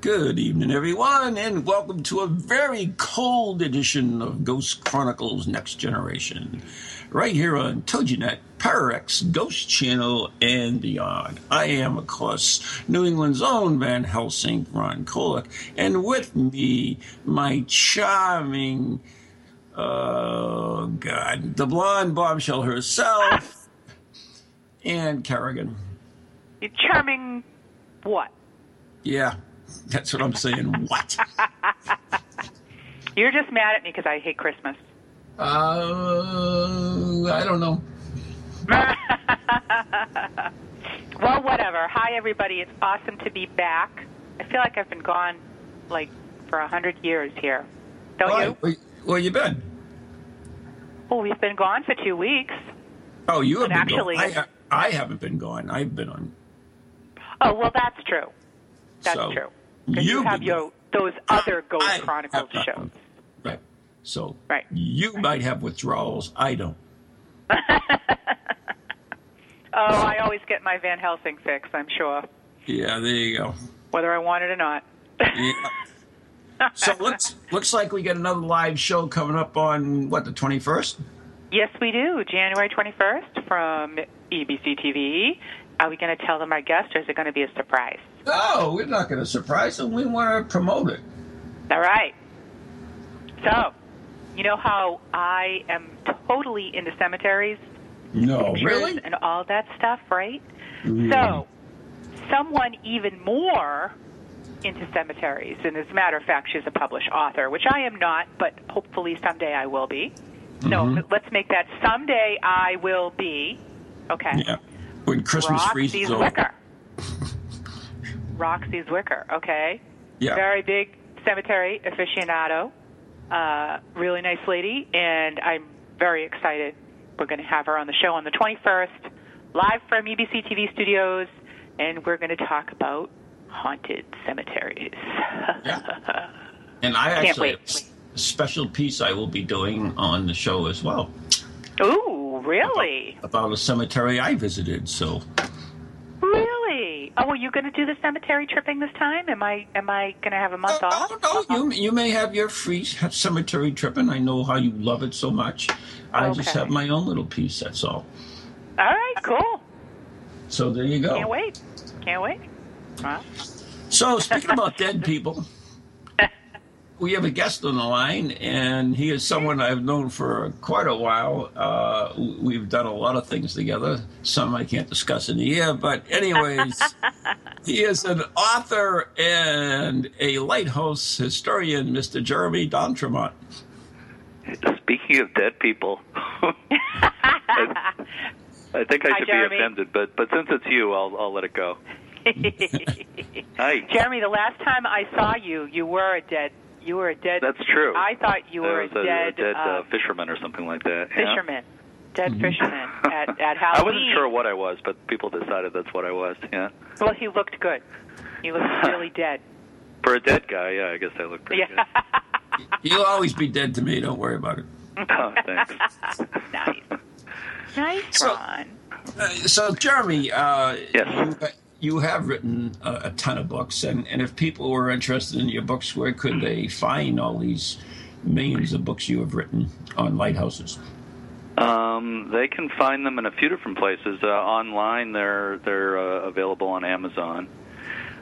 Good evening, everyone, and welcome to a very cold edition of Ghost Chronicles Next Generation, right here on TogiNet, ParaX, Ghost Channel, and beyond. I am, of course, New England's own Van Helsing, Ron Kolek, and with me, my charming, oh God, the blonde bombshell herself, and Kerrigan. You charming what? Yeah, that's what I'm saying. what? You're just mad at me because I hate Christmas. Uh, I don't know. well, whatever. Hi, everybody. It's awesome to be back. I feel like I've been gone like for a hundred years here. Don't Why? you? Where, you been? Oh, we've been gone for two weeks. Oh, you have But been actually- gone. I, I haven't been gone. I've been on. Oh, well, that's true. That's So, true. Because you you've your those other Ghost I Chronicles have shows. Right. So Right. you might have withdrawals. I don't. Oh, I always get my Van Helsing fix. I'm sure, Yeah, there you go. whether I want it or not. Yeah. so looks looks like we get another live show coming up on what the twenty first. Yes, we do. January 21st from EBC TV. Are we going to tell them our guest, or is it going to be a surprise? No, we're not going to surprise them. We want to promote it. All right. So, you know how I am totally into cemeteries, No, really? and all that stuff, right? So, someone even more into cemeteries, and as a matter of fact, she's a published author, which I am not, but hopefully someday I will be. No, Mm-hmm. let's make that someday I will be. Okay. Yeah. When Christmas Roxy freezes over. Roxy Zwicker, okay. Yeah. Very big cemetery aficionado. Uh, really nice lady, and I'm very excited. We're going to have her on the show on the 21st, live from EBC TV studios, and we're going to talk about haunted cemeteries. Yeah. And I actually have a special piece I will be doing on the show as well Ooh, really? about a cemetery I visited. So Really? Oh, are you going to do the cemetery tripping this time? Am I am I going to have a month off? Oh, no, uh-huh. you you may have your free cemetery tripping. I know how you love it so much. I just have my own little piece. That's all. All right, cool. So there you go. Can't wait. Can't wait. Well, So speaking about dead people, we have a guest on the line, and he is someone I've known for quite a while. Uh, we've done a lot of things together. Some I can't discuss in the air, but anyways, he is an author and a lighthouse historian, Mr. Jeremy D'Entremont. Speaking of dead people, I, I think I should Jeremy. be offended, but but since it's you, I'll I'll let it go. Hi. Jeremy, the last time I saw you, you were a dead. You were a dead. That's true. I thought you were I was a dead, dead uh, uh, fisherman or something like that. yeah. fisherman. Dead fisherman at, at Halloween. I wasn't sure what I was, but people decided that's what I was. Yeah. Well, he looked good. He looked really dead. For a dead guy, yeah, I guess I look pretty Yeah. He'll always be dead to me. Don't worry about it. Oh, thanks. nice. Nice, So- Ron. Uh, so, Jeremy, uh, Yes. You, have written a, a ton of books, and, and if people were interested in your books, where could they find all these millions of books you have written on lighthouses? Um, they can find them in a few different places. Uh, online, they're they're uh, available on Amazon.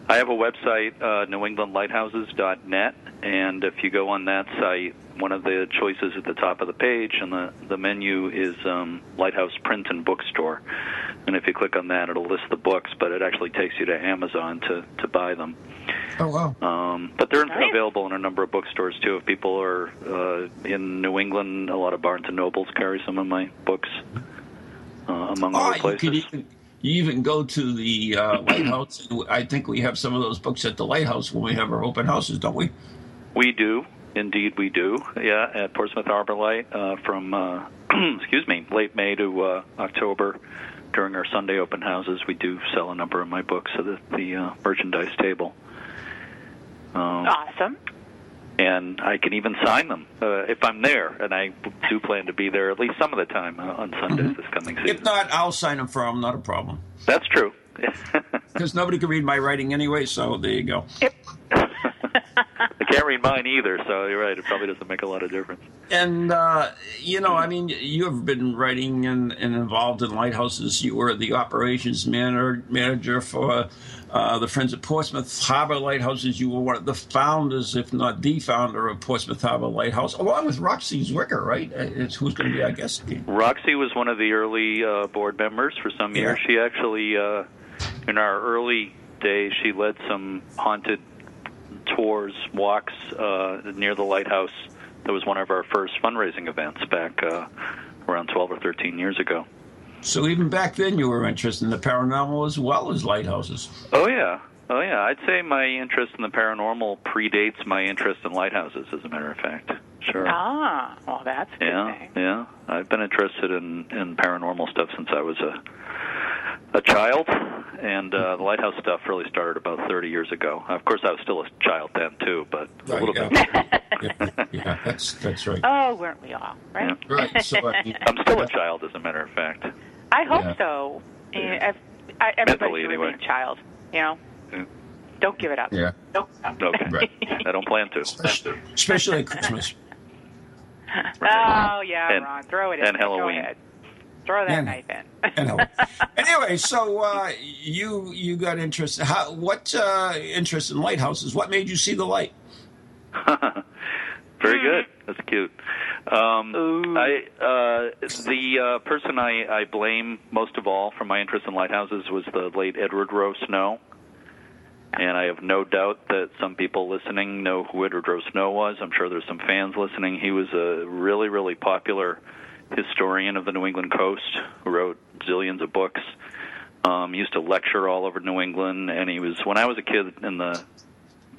I have a website, uh, newenglandlighthouses.net, and if you go on that site, one of the choices at the top of the page and the, the menu is um, Lighthouse Print and Bookstore. And if you click on that, it'll list the books, but it actually takes you to Amazon to, to buy them. Oh, wow. Um, but they're Nice. available in a number of bookstores too. If people are uh, in New England, a lot of Barnes and Nobles carry some of my books, uh, among Oh, other you could, even, you even go to the uh, lighthouse. I think we have some of those books at the lighthouse when we have our open houses, don't we? We do. Indeed, we do. Yeah, at Portsmouth Harbor Light uh, from, uh, excuse me, late May to uh, October during our Sunday open houses, we do sell a number of my books at the, the uh, merchandise table. Um, Awesome. and I can even sign them uh, if I'm there, and I do plan to be there at least some of the time uh, on Sundays this coming season. If not, I'll sign them for them. Not a problem. That's true. Because nobody can read my writing anyway. So there you go. I can't read mine either, so you're right. It probably doesn't make a lot of difference. And uh, you know, I mean, you have been writing and, and involved in lighthouses. You were the operations manager manager for uh, the Friends of Portsmouth Harbor Lighthouses. You were one of the founders, if not the founder, of Portsmouth Harbor Lighthouse, along with Roxy Zwicker, right? Uh, It's who's going to be our guest. Roxy was one of the early uh, board members for some Yeah. years. She actually, uh, in our early days, she led some haunted tours, walks uh, near the lighthouse. That was one of our first fundraising events back uh, around 12 or 13 years ago. So even back then, you were interested in the paranormal as well as lighthouses. Oh yeah, oh yeah. I'd say my interest in the paranormal predates my interest in lighthouses. As a matter of fact, sure. Ah, well, that's a good Yeah, thing. yeah. I've been interested in in paranormal stuff since I was a a child, and uh, the lighthouse stuff really started about 30 years ago. Of course, I was still a child then too, but a little yeah. bit. yeah, yeah, that's that's right. Oh, weren't we all? Right. Yeah. Right. So I mean, I'm still a child, as a matter of fact. I hope Yeah. so. Yeah. And I- Everybody Mentally, should anyway. remain child. You know. Yeah. Don't give it up. Yeah. Don't. Okay, Right. I don't plan to. especially, especially at Christmas. Oh yeah, And- Ron, throw it in. and there. Go Halloween. Ahead. Throw that And- knife in. And anyway, so uh, you you got interest. How, what uh, interest in lighthouses? What made you see the light? Very good. That's cute. Um, I uh, the uh, person I, I blame most of all for my interest in lighthouses was the late Edward Rowe Snow, and I have no doubt that some people listening know who Edward Rowe Snow was. I'm sure there's some fans listening. He was a really really popular historian of the New England coast who wrote zillions of books. Um, used to lecture all over New England, and he was when I was a kid in the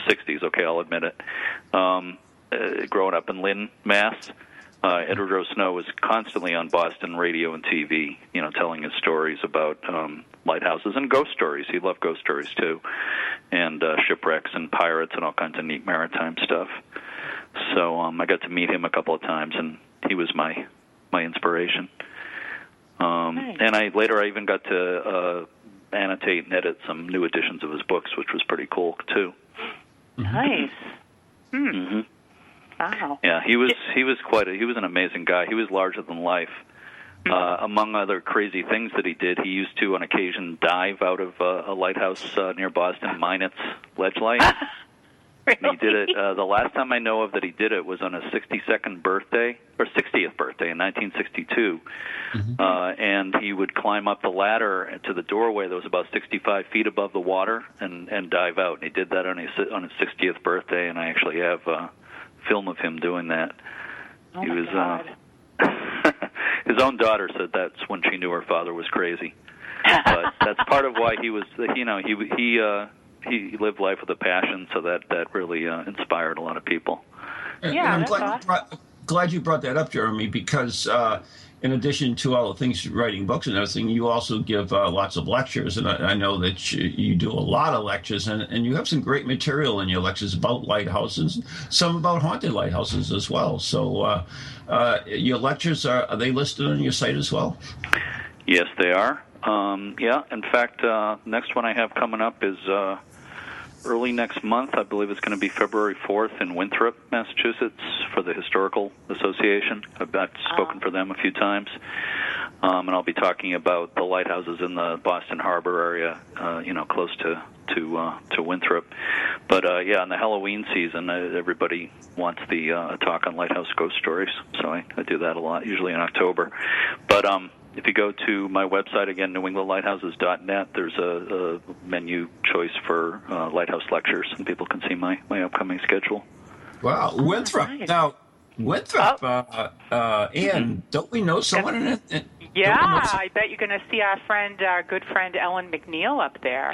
60s. Okay, I'll admit it. Um, uh, growing up in Lynn, Mass, uh, Edward Rowe Snow was constantly on Boston radio and TV, you know, telling his stories about um, lighthouses and ghost stories. He loved ghost stories too, and uh, shipwrecks and pirates and all kinds of neat maritime stuff. So um, I got to meet him a couple of times, and he was my my inspiration. Um, Nice. And I later I even got to uh, annotate and edit some new editions of his books, which was pretty cool too. Nice. Hmm. hmm Wow. Yeah, he was he was quite a he was an amazing guy. He was larger than life. Uh, among other crazy things that he did, he used to on occasion dive out of uh, a lighthouse uh, near Boston, mine its ledge light. And he did it. Uh, the last time I know of that he did it was on his 62nd birthday or 60th birthday in 1962, uh, and he would climb up the ladder to the doorway that was about 65 feet above the water and and dive out. And he did that on his on his 60th birthday, and I actually have uh, film of him doing that. Oh he was God. uh his own daughter said that's when she knew her father was crazy but that's part of why he was you know he he uh he lived life with a passion so that that really uh, inspired a lot of people And- Yeah, and I'm that's glad, awesome. you brought, glad you brought that up, Jeremy, because uh, in addition to all the things writing books and everything, you also give uh, lots of lectures, and I, I know that you, you do a lot of lectures, and, and you have some great material in your lectures about lighthouses, some about haunted lighthouses as well. So, uh, uh, your lectures are, are they listed on your site as well? yes they are um yeah in fact uh next one i have coming up is uh early next month i believe it's going to be february 4th in winthrop massachusetts for the historical association i've, I've spoken for them a few times um, and I'll be talking about the lighthouses in the Boston Harbor area, uh, you know, close to to uh, to Winthrop. But uh, yeah, in the Halloween season, uh, everybody wants the uh, talk on lighthouse ghost stories, so I, I do that a lot, usually in October. But um, if you go to my website again, NewEnglandLighthouses.net, there's a, a menu choice for uh, lighthouse lectures, and people can see my my upcoming schedule. Wow, Winthrop. nice. Now, Winthrop, uh, uh, and don't we know someone in it? in- Yeah, I bet you're going to see our friend, our good friend Ellen McNeil up there.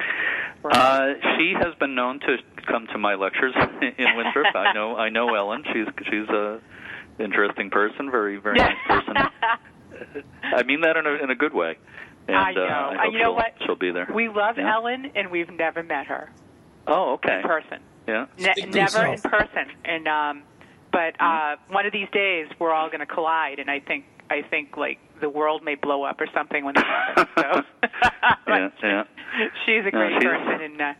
Uh, she has been known to come to my lectures in Winthrop. I know I know Ellen. She's she's a interesting person, very very nice person. I mean that in a in a good way. And I know. Uh, I Uh, hope you know she'll, what? she'll be there. we love Yeah. Ellen, and we've never met her Oh, okay. in person. Yeah. Ne- Speak for never in person. And um, but uh, one of these days we're all going to collide, and I think I think like the world may blow up or something when that happens. So, Yeah, yeah. she's a No, great she's- person, and uh,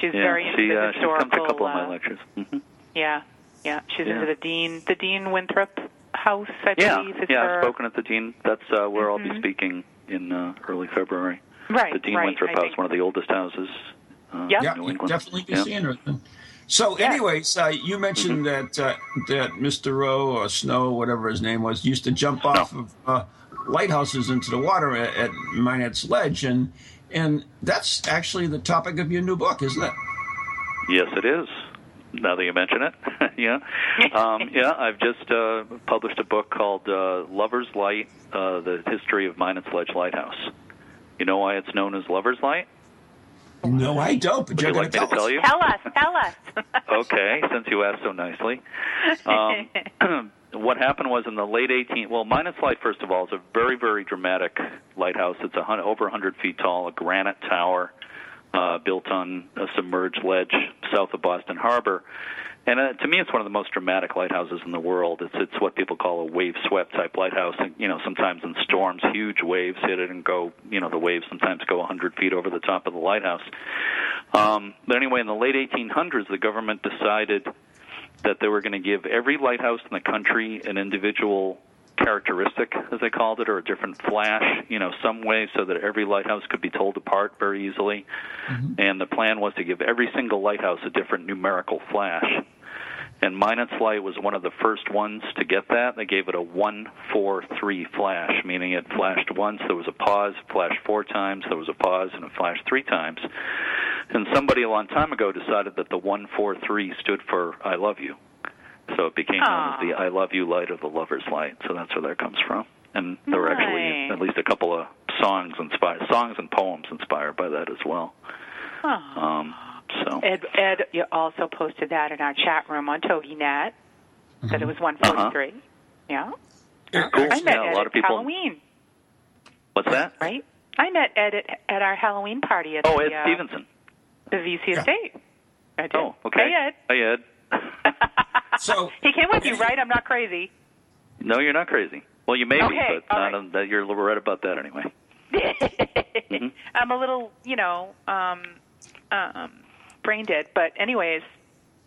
she's Yeah, very into she the uh, she's historical. come to a couple of uh, my lectures. hmm Yeah, yeah. She's Yeah. into the Dean, the Dean Winthrop House, I Yeah, believe. is yeah. her. I've spoken at the Dean. That's uh, where I'll be Mhm. speaking in uh, early February. Right, The Dean right. Winthrop I House, think- one of the oldest houses. Uh, Yeah. in New you England. definitely be Yeah. seeing her. then. So, Yeah. anyways, uh, you mentioned Mm-hmm. that uh, that Mr. Rowe or Snow, whatever his name was, used to jump off of uh, lighthouses into the water at, at Minot's Ledge, and and that's actually the topic of your new book, isn't it? Yes, it is. Now that you mention it, yeah, um, yeah. I've just uh, published a book called uh, "Lover's Light: uh, The History of Minot's Ledge Lighthouse." You know why it's known as Lover's Light? No, I don't. But Would you're you like me to tell you? Tell us, tell us. okay, since you asked so nicely. Um, what happened was in the late 18th. Well, Minot's Light, first of all, is a very, very dramatic lighthouse. It's a hun- over 100 feet tall, a granite tower uh, built on a submerged ledge south of Boston Harbor. And uh, to me, it's one of the most dramatic lighthouses in the world. It's it's what people call a wave-swept type lighthouse. And you know, sometimes in storms, huge waves hit it and go. You know, the waves sometimes go 100 feet over the top of the lighthouse. Um, but anyway, in the late 1800s, the government decided that they were going to give every lighthouse in the country an individual characteristic, as they called it, or a different flash, you know, some way so that every lighthouse could be told apart very easily. Mm-hmm. And the plan was to give every single lighthouse a different numerical flash. And Minot's Light was one of the first ones to get that. They gave it a one, four, three flash, meaning it flashed once, there was a pause, flashed four times, there was a pause, and it flashed three times. And somebody a long time ago decided that the one, four, three stood for "I love you," so it became known as the "I love you" light or the lover's light. So that's where that comes from. And there were actually at least a couple of songs inspired, songs and poems inspired by that as well. Um, so Ed, Ed, you also posted that in our chat room on TogiNet. That it was 143. Yeah. Yeah, Cool. I met Yeah, a Ed lot at of people- Halloween, what's that? right? I met Ed at, at our Halloween party at Oh, the, Ed uh, Stevenson. the VC Yeah. estate. I did. Oh, okay. Hey, Ed. Hey, Ed. So, he came with you, right? I'm not crazy. no, you're not crazy. Well, you may Okay, be, but all not right. on, that you're right about that anyway. Mm-hmm. I'm a little, you know, um, um, brain dead. But anyways,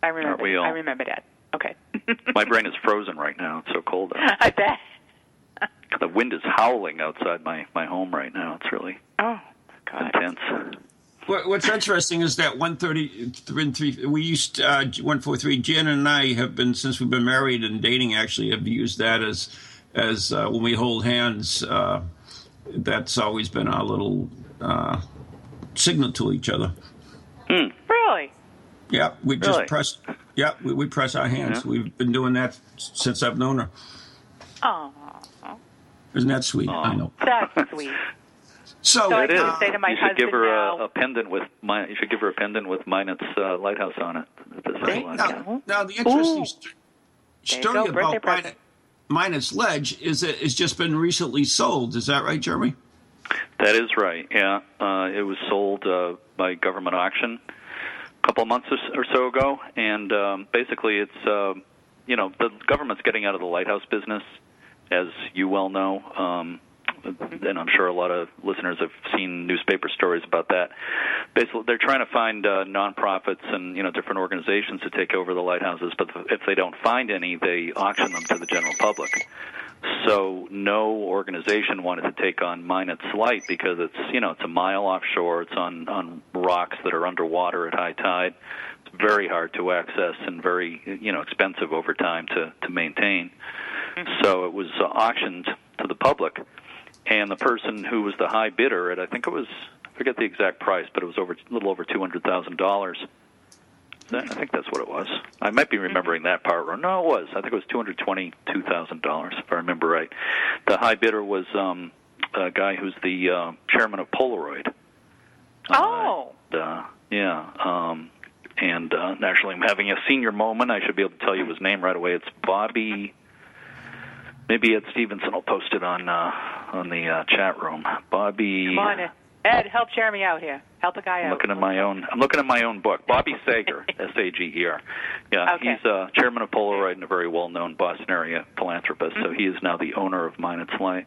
I remember. we all? I remember that. Okay. My brain is frozen right now. It's so cold out. I bet. The wind is howling outside my my home right now. It's really Oh God. intense. What, what's interesting is that 133, we used uh, 143. Jan and I have been since we've been married and dating. Actually, have used that as as uh, when we hold hands. Uh, that's always been our little uh, signal to each other. Really? Yeah, we just press. Yeah, we, we press our hands. Yeah. We've been doing that since I've known her. Oh, Isn't that sweet? I know. that's sweet. So, So I It can is. say to my you should give her a, a pendant with my. You should give her a pendant with Minot's uh, lighthouse on it. This is Right. now, now the interesting Ooh. st- story go, about present. Minot, Minot's Ledge is that it's just been recently sold. Is that right, Jeremy? That is right. Yeah, uh, it was sold uh, by government auction a couple of months or or so ago, and um, basically, it's um, you know the government's getting out of the lighthouse business, as you well know. Um, and I'm sure a lot of listeners have seen newspaper stories about that. Basically, they're trying to find uh, nonprofits and you know different organizations to take over the lighthouses, but if they don't find any, they auction them to the general public. So no organization wanted to take on Minot's Light because it's you know it's a mile offshore. It's on on rocks that are underwater at high tide. It's very hard to access and very you know expensive over time to to maintain. So it was uh, auctioned to the public, and the person who was the high bidder at I think it was I forget the exact price, but it was over a little over two hundred thousand dollars. I think that's what it was. I might be remembering that part wrong. No, it was. I think it was two hundred twenty-two thousand dollars, if I remember right. The high bidder was um, a guy who's the uh, chairman of Polaroid. Oh. Uh, yeah. Um, and uh, naturally, I'm having a senior moment. I should be able to tell you his name right away. It's Bobby. Maybe Ed Stevenson will post it on uh, on the uh, chat room. Bobby. Come on, Ed. Help Jeremy out here. Help a guy I'm out. looking at my own. I'm looking at my own book. Bobby Sager, S A G E R. Yeah, Okay. he's uh, chairman of Polaroid and a very well-known Boston area philanthropist. So he is now the owner of Minot's Light.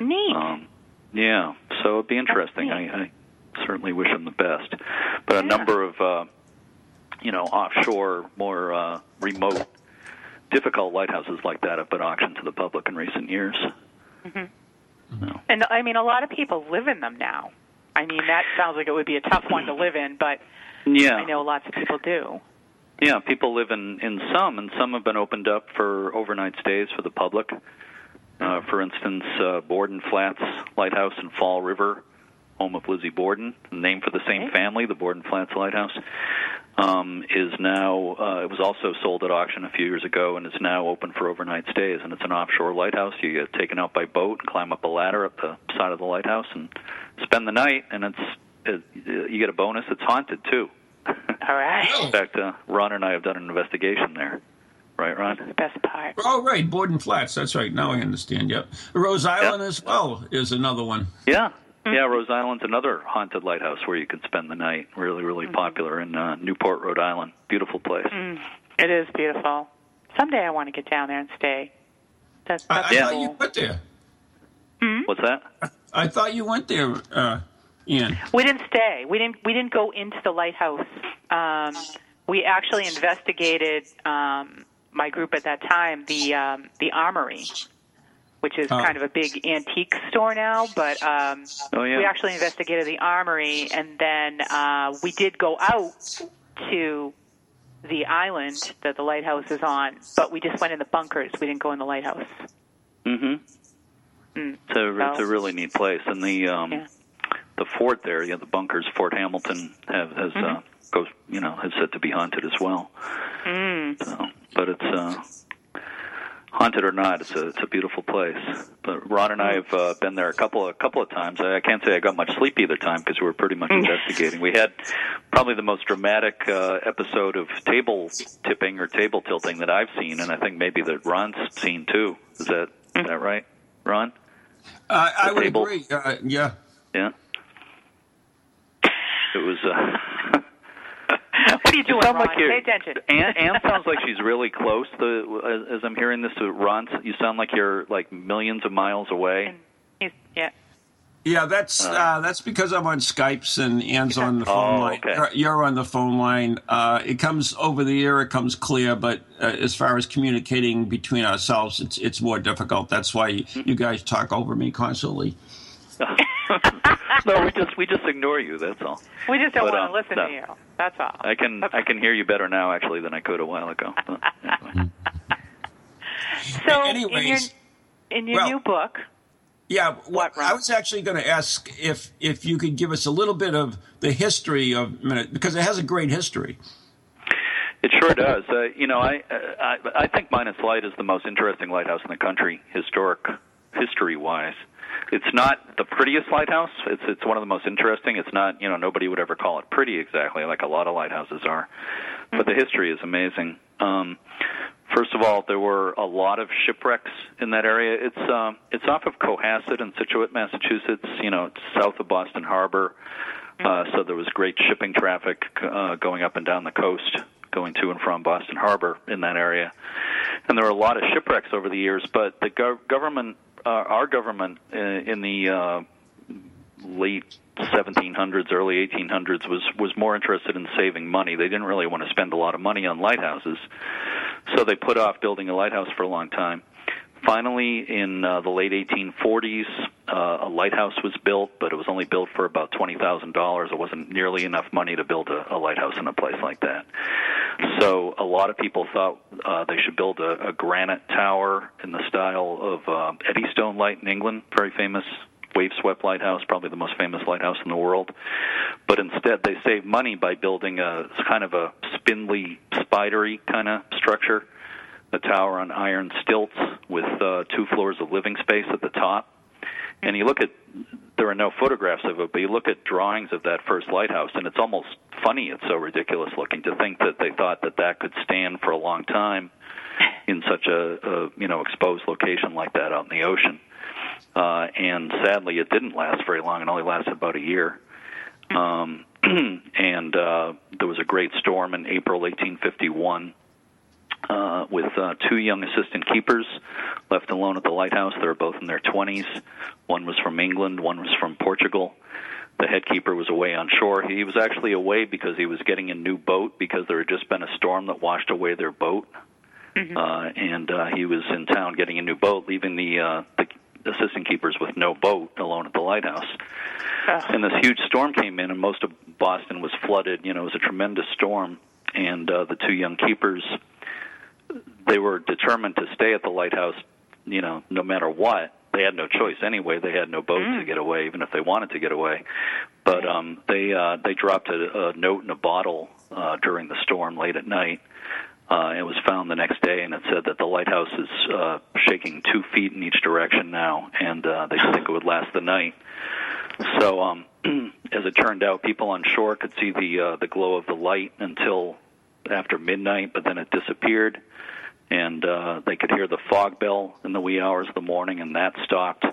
Neat. Um, yeah, so it'd be interesting. I, I certainly wish him the best. But a number of, uh, you know, offshore, more uh, remote, difficult lighthouses like that have been auctioned to the public in recent years. And I mean, a lot of people live in them now. I mean, that sounds like it would be a tough one to live in, but Yeah, I know lots of people do. yeah. People live in in some, and some have been opened up for overnight stays for the public. Uh, for instance, uh, Borden Flats Lighthouse in Fall River, home of Lizzie Borden, named for the same Okay. family, the Borden Flats Lighthouse, um, is now. Uh, it was also sold at auction a few years ago, and it's now open for overnight stays. And it's an offshore lighthouse. You get taken out by boat and climb up a ladder up the side of the lighthouse and spend the night. And it's it, you get a bonus. It's haunted too. All right. In fact, uh, Ron and I have done an investigation there. Right, Ron? The best part. Oh, right, Borden Flats. That's right. Now I understand. Yep. Rose Island as well is another one. Yeah. Yeah, Rose Island's another haunted lighthouse where you can spend the night. Really, really popular in uh, Newport, Rhode Island. Beautiful place. It is beautiful. Someday I want to get down there and stay. That's, I, that's I Yeah. thought you went there. What's that? I thought you went there, uh, Ian. We didn't stay. We didn't. We didn't go into the lighthouse. Um, we actually investigated. Um, my group at that time, the um, the Armory, which is Oh. kind of a big antique store now. But um, Oh, yeah. we actually investigated the Armory, and then uh, we did go out to the island that the lighthouse is on. But we just went in the bunkers. We didn't go in the lighthouse. Mm-hmm. Mm. It's a, it's a really neat place. And the um, Yeah. the fort there, yeah, the bunkers, Fort Hamilton, have, has uh, goes, you know, has said to be haunted as well. Mm. So, but it's uh, haunted or not, it's a it's a beautiful place. But Ron and I have uh, been there a couple a couple of times. I, I can't say I got much sleep either time because we were pretty much investigating. We had probably the most dramatic uh, episode of table tipping or table tilting that I've seen, and I think maybe that Ron's seen too. Is that is that right, Ron? Uh, I The would table. agree. Uh, yeah. Yeah. It was. Uh, What are you doing, sound Ron? like you're- Pay attention. Anne, Anne sounds like she's really close. The as, as I'm hearing this, to Ron, you sound like you're like millions of miles away. Yeah. Yeah, that's uh, that's because I'm on Skypes and Anne's on the phone Oh, line. okay. You're- You're on the phone line. Uh, it comes over the air. It comes clear, but uh, as far as communicating between ourselves, it's it's more difficult. That's why you, Mm-hmm. you guys talk over me constantly. no, we just we just ignore you. That's all. We just don't But, want um, to listen no. to you. That's all. I can I can hear you better now actually than I could a while ago. But anyway. So, Anyways, in your in your well- new book, Yeah, What, I was actually going to ask if if you could give us a little bit of the history of Minot because it has a great history. It sure does. Uh, you know, I, I I think Minot's Light is the most interesting lighthouse in the country, historic history wise. It's not the prettiest lighthouse. It's it's one of the most interesting. It's not you know nobody would ever call it pretty exactly like a lot of lighthouses are, but the history is amazing. Um, first of all, there were a lot of shipwrecks in that area. It's um, it's off of Cohasset in Scituate, Massachusetts. You know, it's south of Boston Harbor. Uh, so there was great shipping traffic uh, going up and down the coast, going to and from Boston Harbor in that area. And there were a lot of shipwrecks over the years, but the gov- government, uh, our government uh, in the uh, late 1700s, early 1800s was was more interested in saving money. They didn't really want to spend a lot of money on lighthouses, so they put off building a lighthouse for a long time. Finally, in uh, the late 1840s, uh, a lighthouse was built, but it was only built for about twenty thousand dollars. It wasn't nearly enough money to build a, a lighthouse in a place like that. So a lot of people thought uh, they should build a, a granite tower in the style of uh, Eddystone Light in England, very famous wave-swept lighthouse, probably the most famous lighthouse in the world. But instead, they saved money by building a kind of a spindly, spidery kind of structure, a tower on iron stilts with uh, two floors of living space at the top. And you look at there are no photographs of it, but you look at drawings of that first lighthouse, and it's almost funny. It's so ridiculous looking to think that they thought that that could stand for a long time in such a, a you know exposed location like that out in the ocean. Uh, and sadly, it didn't last very long. It only lasted about a year. Um, and uh, there was a great storm in April 1851 uh, with uh, two young assistant keepers left alone at the lighthouse. They were both in their 20s. One was from England, one was from Portugal. The head keeper was away on shore. He was actually away because he was getting a new boat because there had just been a storm that washed away their boat. Mm-hmm. Uh, and uh, he was in town getting a new boat, leaving the, uh, the assistant keepers with no boat alone at the lighthouse. And this huge storm came in, and most of Boston was flooded. You know, it was a tremendous storm. And uh, the two young keepers they were determined to stay at the lighthouse, you know, no matter what. They had no choice anyway. They had no boat mm. to get away, even if they wanted to get away. But um, they uh, they dropped a, a note in a bottle uh, during the storm late at night. Uh, it was found the next day, and it said that the lighthouse is uh, shaking two feet in each direction now, and uh, they think it would last the night. So, um, as it turned out, people on shore could see the uh, the glow of the light until after midnight, but then it disappeared and uh, they could hear the fog bell in the wee hours of the morning, and that stopped.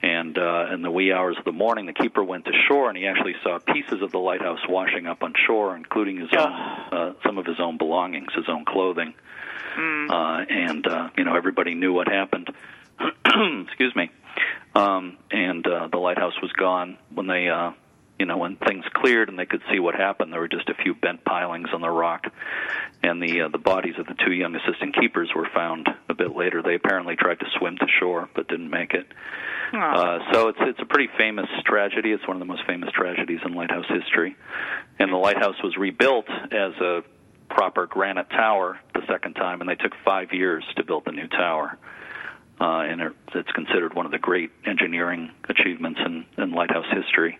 And uh, in the wee hours of the morning, the keeper went to shore, and he actually saw pieces of the lighthouse washing up on shore, including his own, uh, some of his own belongings, his own clothing. Mm. Uh, and uh, you know, everybody knew what happened. Excuse me. Um, and uh, the lighthouse was gone when they uh, you know, when things cleared and they could see what happened, there were just a few bent pilings on the rock, and the uh, the bodies of the two young assistant keepers were found a bit later. They apparently tried to swim to shore but didn't make it. Uh, so it's it's a pretty famous tragedy. It's one of the most famous tragedies in lighthouse history, and the lighthouse was rebuilt as a proper granite tower the second time, and they took five years to build the new tower. Uh, and it's considered one of the great engineering achievements in, in lighthouse history.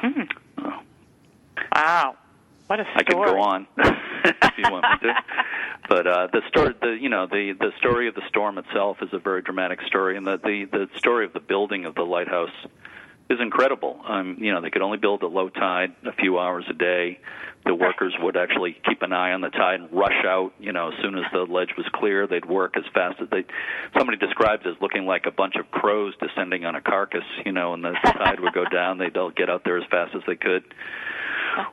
Hmm. Oh. Wow. What a story. I could go on if you want me to. But uh, the story, the you know, the the story of the storm itself is a very dramatic story, and the the the story of the building of the lighthouse is incredible. Um, you know, they could only build at low tide, a few hours a day. The workers would actually keep an eye on the tide and rush out. You know, as soon as the ledge was clear, they'd work as fast as they. Somebody describes it as looking like a bunch of crows descending on a carcass. You know, and the, the tide would go down. They'd all get out there as fast as they could.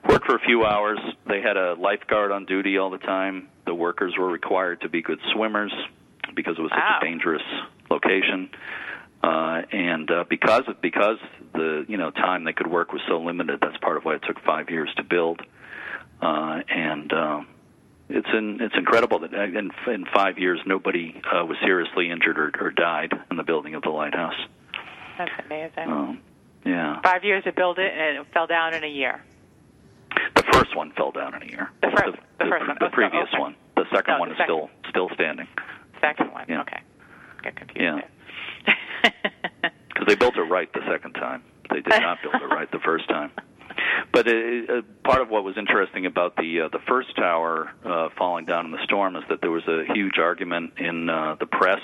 Work for a few hours. They had a lifeguard on duty all the time. The workers were required to be good swimmers because it was such wow. a dangerous location. Uh, and uh, because of, because the you know time they could work was so limited, that's part of why it took five years to build. Uh, and uh, it's in, it's incredible that in, in five years nobody uh, was seriously injured or, or died in the building of the lighthouse. That's amazing. Um, yeah. Five years to build it, and it fell down in a year. The first one fell down in a year. The first, the, the first one. The oh, previous okay. one. The second no, one the is second. still still standing. Second one. Yeah. Okay. Get confused. Yeah. Because they built it right the second time. They did not build it right the first time. But it, uh, part of what was interesting about the uh, the first tower uh, falling down in the storm is that there was a huge argument in uh, the press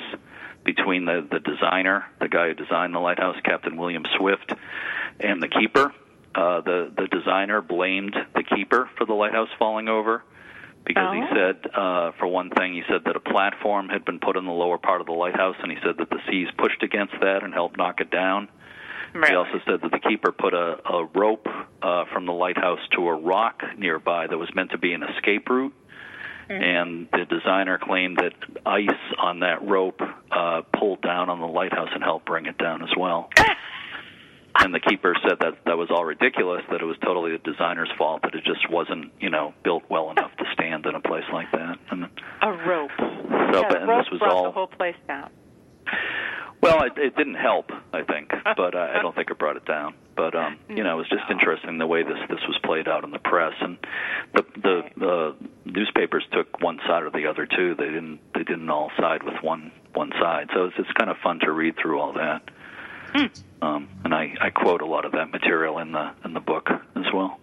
between the the designer, the guy who designed the lighthouse, Captain William Swift, and the keeper. Uh, the the designer blamed the keeper for the lighthouse falling over because oh. he said, uh, for one thing, he said that a platform had been put in the lower part of the lighthouse, and he said that the seas pushed against that and helped knock it down. Really? He also said that the keeper put a, a rope uh, from the lighthouse to a rock nearby that was meant to be an escape route. Mm-hmm. And the designer claimed that ice on that rope uh, pulled down on the lighthouse and helped bring it down as well. and the keeper said that that was all ridiculous that it was totally the designer's fault that it just wasn't you know built well enough to stand in a place like that. And a rope. So yeah, but and rope this was all the whole place down. Well it, it didn't help i think but uh, i don't think it brought it down. But um you know it was just interesting the way this this was played out in the press. And the the the newspapers took one side or the other too. They didn't they didn't all side with one one side. So it's it's kind of fun to read through all that Hmm. um, and I, I quote a lot of that material in the in the book as well.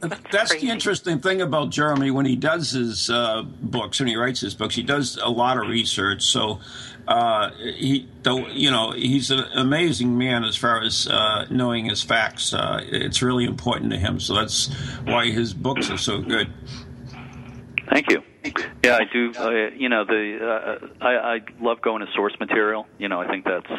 That's, That's the interesting thing about Jeremy when he does his uh, books, when he writes his books, he does a lot of research. So uh, he, though, you know, he's an amazing man as far as uh, knowing his facts. Uh, it's really important to him. So that's why his books are so good. Thank you. Yeah, I do. Uh, you know, the uh, I, I love going to source material. You know, I think that's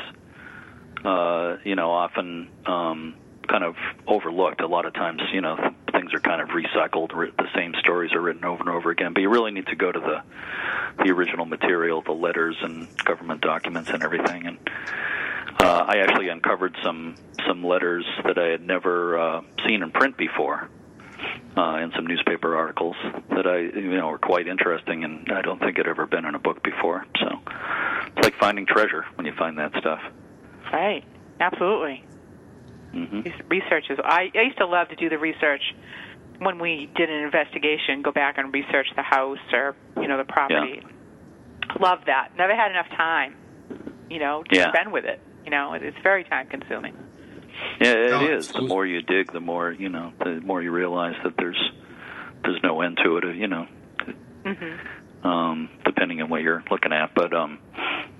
uh, you know often um, kind of overlooked. A lot of times, you know, th- things are kind of recycled. The same stories are written over and over again. But you really need to go to the the original material, the letters and government documents and everything. And uh, I actually uncovered some some letters that I had never uh, seen in print before uh, in some newspaper articles that I, you know, were quite interesting, and I don't think had ever been in a book before. So it's like finding treasure when you find that stuff. Right. Absolutely. hmm These researches. I, I used to love to do the research when we did an investigation. Go back and research the house or you know the property. Love that. Never had enough time. You know, to Yeah. spend with it. You know, it- it's very time consuming. Yeah, it No, is. it's- The more you dig, the more you know. The more you realize that there's there's no end to it. You know, hmm um, depending on what you're looking at. But um,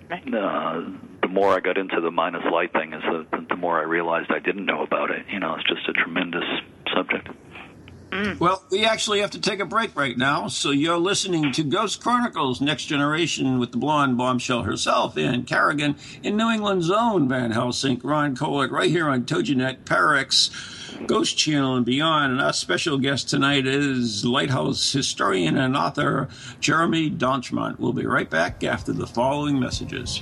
Right. uh, the more I got into the Minot's light thing, is the, the more I realized I didn't know about it. You know, it's just a tremendous subject. Mm. Well, we actually have to take a break right now. So you're listening to Ghost Chronicles Next Generation with the blonde bombshell herself, Ann Carrigan, in New England's own Van Helsing, Ron Kolek, right here on TogiNet, ParaX, Ghost Channel, and beyond. And our special guest tonight is Lighthouse historian and author Jeremy D'Entremont. We'll be right back after the following messages.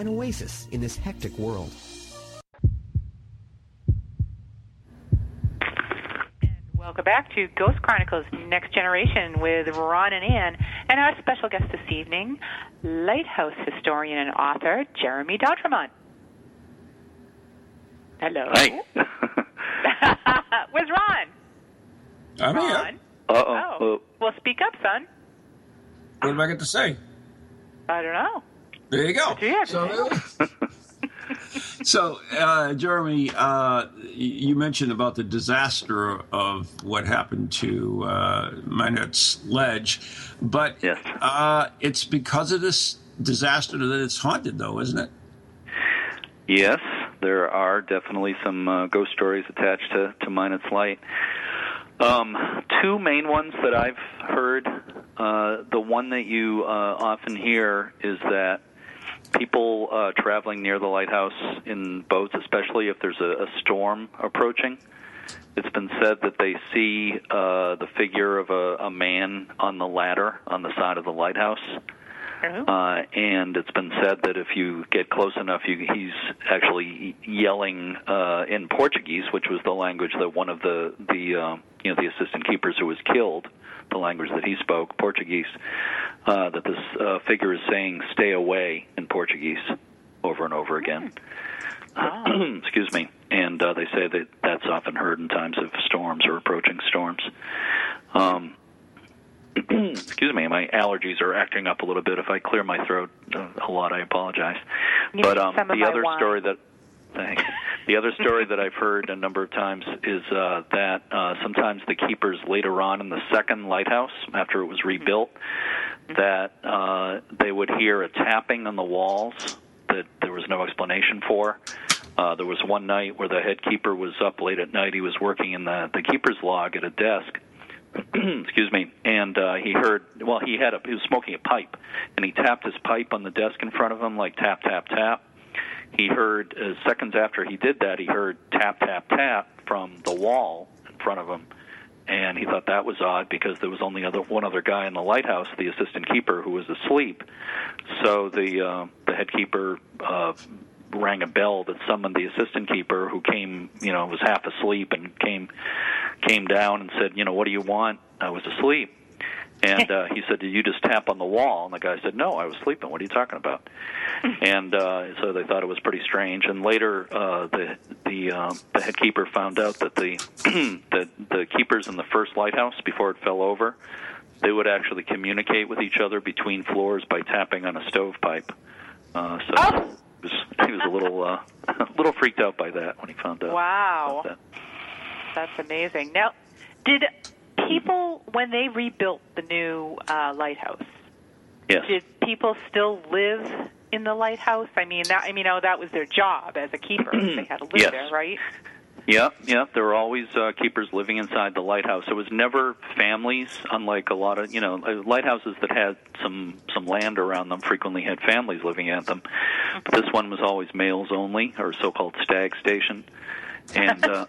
an oasis in this hectic world. Welcome back to Ghost Chronicles Next Generation with Ron and Ann, and our special guest this evening, Lighthouse historian and author Jeremy D'Entremont. Hello. Hi. Where's Ron? I'm here. Ron? Uh-oh. Oh. Well, speak up, son. What do I get to say? I don't know. There you go. do you have to So, so uh, Jeremy, uh, you mentioned about the disaster of what happened to uh, Minot's Ledge, but Yes. uh, it's because of this disaster that it's haunted, though, isn't it? Yes, there are definitely some uh, ghost stories attached to, to Minot's Light. Um, two main ones that I've heard. Uh, the one that you uh, often hear is that people uh, traveling near the lighthouse in boats, especially if there's a, a storm approaching, it's been said that they see uh, the figure of a, a man on the ladder on the side of the lighthouse. Uh, and it's been said that if you get close enough, you, he's actually yelling uh, in Portuguese, which was the language that one of the the uh, you know the assistant keepers who was killed, the language that he spoke, Portuguese. Uh, that this uh, figure is saying "stay away" in Portuguese over and over again. Excuse me. And uh, they say that that's often heard in times of storms or approaching storms. Um, excuse me, my allergies are acting up a little bit. If I clear my throat uh, a lot, I apologize. You but um, the other wine. story that thanks. the other story that I've heard a number of times is uh, that uh, sometimes the keepers later on in the second lighthouse, after it was rebuilt, that uh, they would hear a tapping on the walls that there was no explanation for. Uh, there was one night where the head keeper was up late at night. He was working in the the keeper's log at a desk. Excuse me. And uh, he heard. Well, he had a. He was smoking a pipe, and he tapped his pipe on the desk in front of him, like tap tap tap. He heard uh, seconds after he did that, he heard tap tap tap from the wall in front of him, and he thought that was odd because there was only other one other guy in the lighthouse, the assistant keeper, who was asleep. So the uh, the head keeper uh, rang a bell that summoned the assistant keeper, who came, you know, was half asleep and came came down and said, you know, what do you want? I was asleep. And uh, he said, "Did you just tap on the wall?" And the guy said, "No, I was sleeping. What are you talking about?" and uh, so they thought it was pretty strange. And later, uh, the the uh, the head keeper found out that the the the keepers in the first lighthouse before it fell over, they would actually communicate with each other between floors by tapping on a stovepipe. Uh, so Oh. He was, he was a little uh, a little freaked out by that when he found out. Wow. that. That's amazing. Now, did people, when they rebuilt the new uh, lighthouse, Yes. did people still live in the lighthouse? I mean, that I mean, oh, that was their job as a keeper. they had to live Yes. there, right? Yeah, yeah. There were always uh, keepers living inside the lighthouse. It was never families, unlike a lot of you know uh, lighthouses that had some some land around them. Frequently had families living at them. But this one was always males only, or so-called stag station. And uh,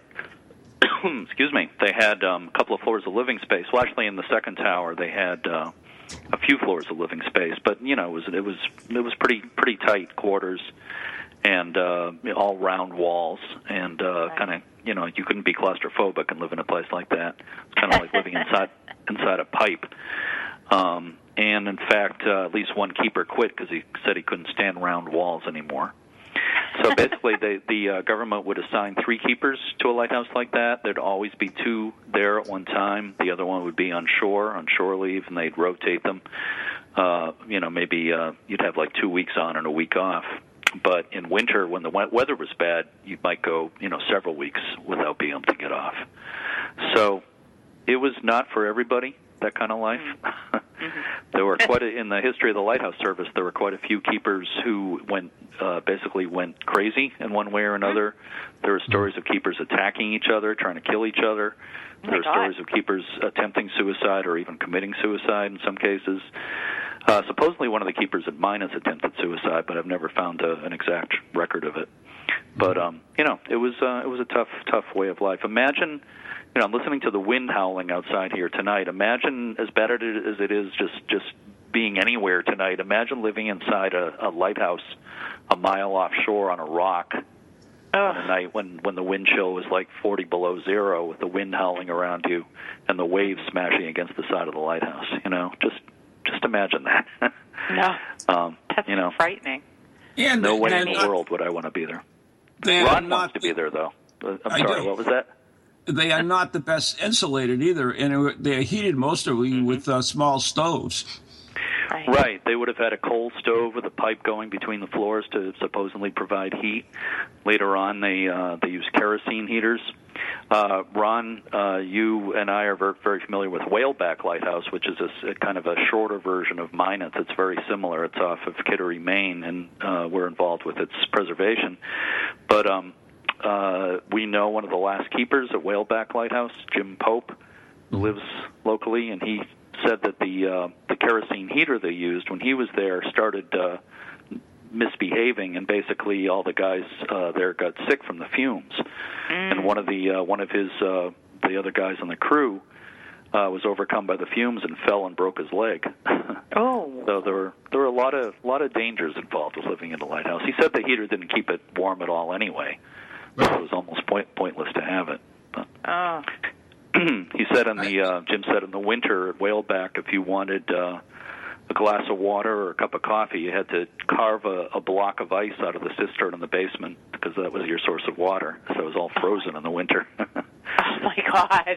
excuse me, they had um, a couple of floors of living space. Well, actually, in the second tower, they had. Uh, a few floors of living space, but you know, it was it was it was pretty pretty tight quarters, and uh, all round walls, and uh, Right. kind of you know you couldn't be claustrophobic and live in a place like that. It's kind of like living inside inside a pipe. Um, and in fact, uh, at least one keeper quit because he said he couldn't stand round walls anymore. So basically, they, the uh, government would assign three keepers to a lighthouse like that. There'd always be two there at one time. The other one would be on shore, on shore leave, and they'd rotate them. Uh, you know, maybe uh, you'd have like two weeks on and a week off. But in winter, when the we- weather was bad, you might go, you know, several weeks without being able to get off. So it was not for everybody that kind of life. there were quite a, in the history of the lighthouse service. There were quite a few keepers who went uh, basically went crazy in one way or another. There were stories of keepers attacking each other, trying to kill each other. Oh there are God. stories of keepers attempting suicide or even committing suicide in some cases. Uh, supposedly, one of the keepers at Minot's attempted suicide, but I've never found a, an exact record of it. But um, you know, it was uh, it was a tough, tough way of life. Imagine, you know, I'm listening to the wind howling outside here tonight. Imagine as bad as it is, just just being anywhere tonight. Imagine living inside a, a lighthouse a mile offshore on a rock on a night when when the wind chill was like 40 below zero, with the wind howling around you and the waves smashing against the side of the lighthouse. You know, just just imagine that. No, um, that's you know, frightening. And no way they're in the not- world would I want to be there. They are Ron not, wants to be there though. Uh, I'm sorry, what was that? They are not the best insulated either, and they're heated mostly Mm-hmm. with uh, small stoves. Right. Right. They would have had a coal stove with a pipe going between the floors to supposedly provide heat. Later on, they uh, they used kerosene heaters. Uh, Ron, uh, you and I are very, very familiar with Whaleback Lighthouse, which is a, s- a kind of a shorter version of Minot. It's very similar. It's off of Kittery, Maine, and uh, we're involved with its preservation. But um, uh, we know one of the last keepers at Whaleback Lighthouse, Jim Pope, lives locally, and he said that the uh, the kerosene heater they used when he was there started uh, misbehaving, and basically all the guys uh, there got sick from the fumes. And one of the uh, one of his uh, the other guys on the crew uh, was overcome by the fumes and fell and broke his leg. Oh. so there were there were a lot of lot of dangers involved with living in the lighthouse. He said the heater didn't keep it warm at all anyway, so it was almost point, pointless to have it. But Oh. he said in the uh, Jim said in the winter at Whaleback, if you wanted uh, a glass of water or a cup of coffee, you had to carve a, a block of ice out of the cistern in the basement because that was your source of water. So it was all frozen in the winter. Oh my God.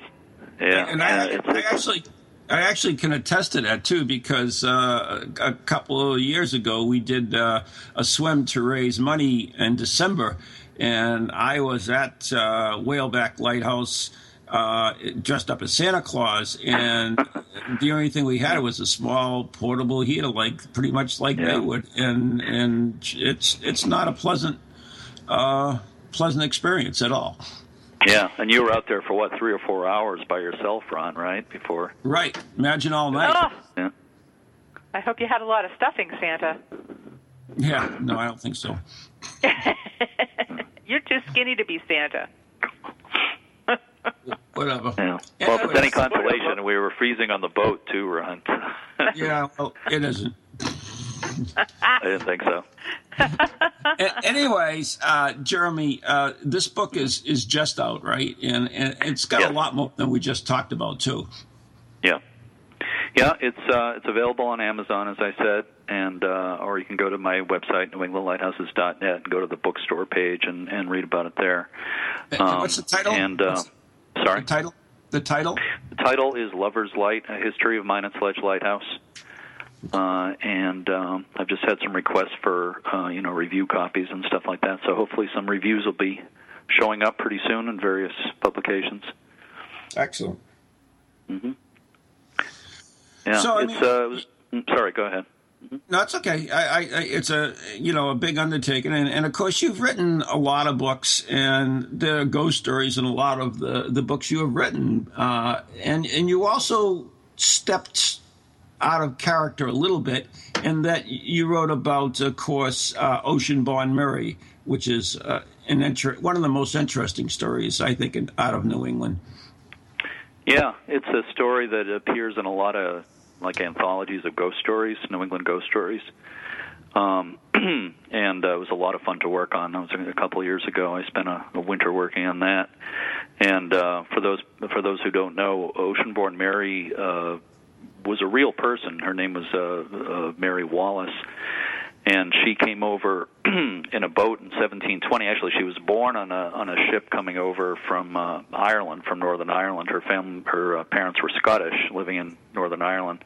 yeah, and I, yeah, it's, I actually, I actually can attest to that too because uh, a couple of years ago we did uh, a swim to raise money in December, and I was at uh, Whaleback Lighthouse. Uh, dressed up as Santa Claus, and the only thing we had was a small portable heater, like pretty much like Yeah. they would, and and it's it's not a pleasant uh, pleasant experience at all. yeah, and you were out there for what three or four hours by yourself, Ron? Right before. Right? Imagine all night. Oh, Yeah. I hope you had a lot of stuffing, Santa. Yeah, no, I don't think so. You're too skinny to be Santa. Whatever. Yeah. Yeah, Well, if it's any it's- consolation, we were freezing on the boat too, Ron. Yeah, well, it isn't. I didn't think so. A- anyways, uh, Jeremy, uh, this book is is just out, right? And, and it's got Yes. a lot more than we just talked about too. Yeah, yeah. It's uh, it's available on Amazon, as I said, and uh, or you can go to my website, NewEnglandLighthouses.net, and go to the bookstore page and, and read about it there. And Um, What's the title? And uh, What's sorry, the title? The title? the title is "Lover's Light: A History of Minot's Ledge Lighthouse." Uh, and um, I've just had some requests for uh, you know review copies and stuff like that. So hopefully some reviews will be showing up pretty soon in various publications. Excellent. Yeah, So, I it's mean- uh, was, mm, sorry. Go ahead. No, it's okay. I, I, I, it's a you know a big undertaking, and, and of course you've written a lot of books, and there are ghost stories in a lot of the, the books you have written, uh, and and you also stepped out of character a little bit in that you wrote about, of course, uh, Oceanborn Mary, which is uh, an inter- one of the most interesting stories I think in, out of New England. Yeah, it's a story that appears in a lot of like anthologies of ghost stories, New England ghost stories. Um, and uh, it was a lot of fun to work on. That was a couple of years ago. I spent a, a winter working on that. And uh, for those for those who don't know, Oceanborn Mary uh, was a real person. Her name was uh, uh, Mary Wallace, and she came over in a boat in 1720. Actually, she was born on a on a ship coming over from uh, Ireland, from Northern Ireland. Her fam her uh, parents were Scottish, living in Northern Ireland,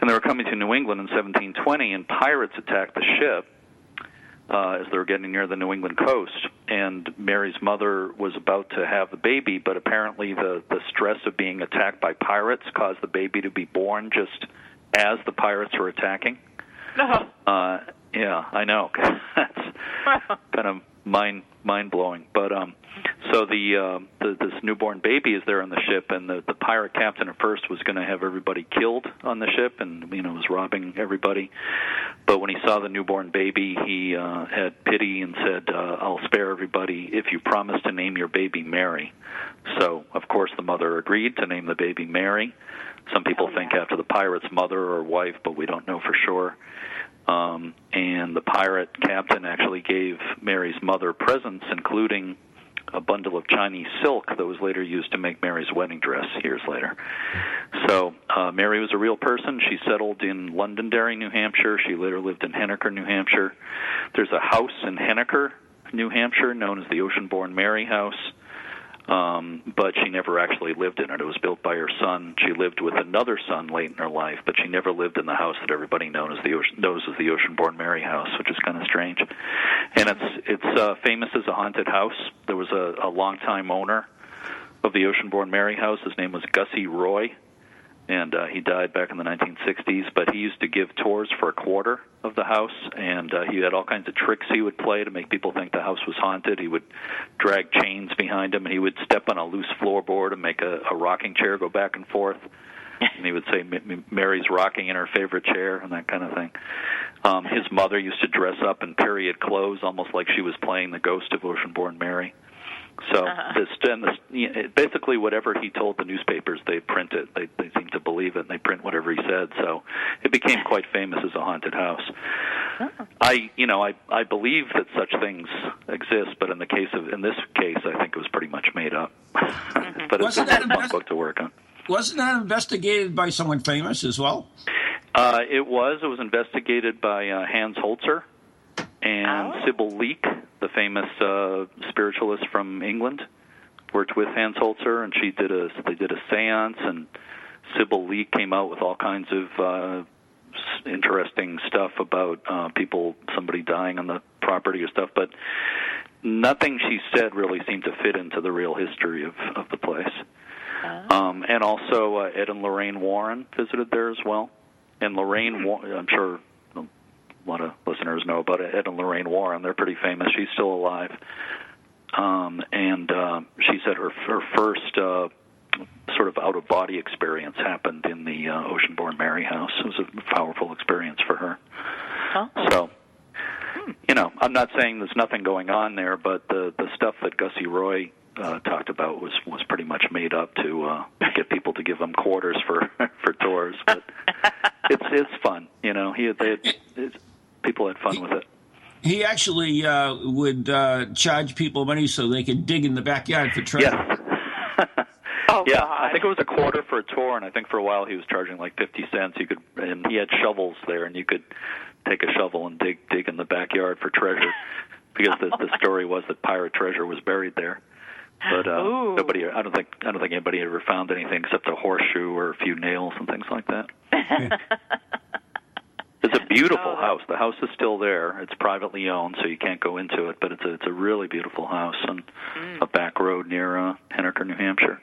and they were coming to New England in 1720. And pirates attacked the ship uh, as they were getting near the New England coast. And Mary's mother was about to have the baby, but apparently the the stress of being attacked by pirates caused the baby to be born just as the pirates were attacking. No. Uh, yeah, I know. That's kind of mind mind blowing. But um, so the, um the this newborn baby is there on the ship, and the the pirate captain at first was going to have everybody killed on the ship, and you know was robbing everybody. But when he saw the newborn baby, he uh, had pity and said, uh, "I'll spare everybody if you promise to name your baby Mary." So of course the mother agreed to name the baby Mary. Some people think after the pirate's mother or wife, but we don't know for sure. Um, and the pirate captain actually gave Mary's mother presents, including a bundle of Chinese silk that was later used to make Mary's wedding dress years later. So uh, Mary was a real person. She settled in Londonderry, New Hampshire. She later lived in Henniker, New Hampshire. There's a house in Henniker, New Hampshire, known as the Oceanborn Mary House um, but she never actually lived in it. It was built by her son. She lived with another son late in her life, but she never lived in the house that everybody knows as the ocean, knows as the Oceanborn Mary House, which is kind of strange. And it's it's uh, famous as a haunted house. There was a, a longtime owner of the Oceanborn Mary House. His name was Gussie Roy, and uh, he died back in the 1960s. But he used to give tours for a quarter of the house, and uh, he had all kinds of tricks he would play to make people think the house was haunted. He would drag chains behind him, and he would step on a loose floorboard and make a, a rocking chair go back and forth. and he would say Mary's rocking in her favorite chair and that kind of thing. Um, his mother used to dress up in period clothes, almost like she was playing the ghost of Oceanborn Mary. So Uh-huh. this, and this, you basically whatever he told the newspapers, they print it. They they seem to believe it, and they print whatever he said. So it became quite famous as a haunted house. I, you know, I I believe that such things exist, but in the case of in this case, I think it was pretty much made up. but it's, Wasn't it's that a a fun best- book to work on. Wasn't that investigated by someone famous as well? Uh, it was. It was investigated by uh, Hans Holzer and Oh. Sybil Leek, the famous uh, spiritualist from England, worked with Hans Holzer, and she did a. They did a séance, and Sybil Leek came out with all kinds of uh, interesting stuff about uh, people, somebody dying on the property or stuff, but nothing she said really seemed to fit into the real history of, of the place. Um, and also, uh, Ed and Lorraine Warren visited there as well. And Lorraine, Wa- I'm sure lot of listeners know about Ed and Lorraine Warren. They're pretty famous. She's still alive. Um, and uh, she said her her first uh, sort of out of body experience happened in the uh, Oceanborn Mary house. It was a powerful experience for her. Oh. So, you know, I'm not saying there's nothing going on there, but the the stuff that Gussie Roy uh, talked about was was pretty much made up to uh, get people to give them quarters for for tours. But it's it's fun, you know. He they it's, people had fun with it. He actually uh, would uh, charge people money so they could dig in the backyard for treasure. Yes. Oh, yeah, God. I think it was a quarter for a tour, and I think for a while he was charging like fifty cents. You could, and he had shovels there, and you could take a shovel and dig dig in the backyard for treasure, because the the story was that pirate treasure was buried there. But uh, Ooh. nobody, I don't think, I don't think anybody ever found anything except a horseshoe or a few nails and things like that. It's a beautiful Oh. house. The house is still there. It's privately owned, so you can't go into it. But it's a it's a really beautiful house on Mm. a back road near uh, Henniker, New Hampshire.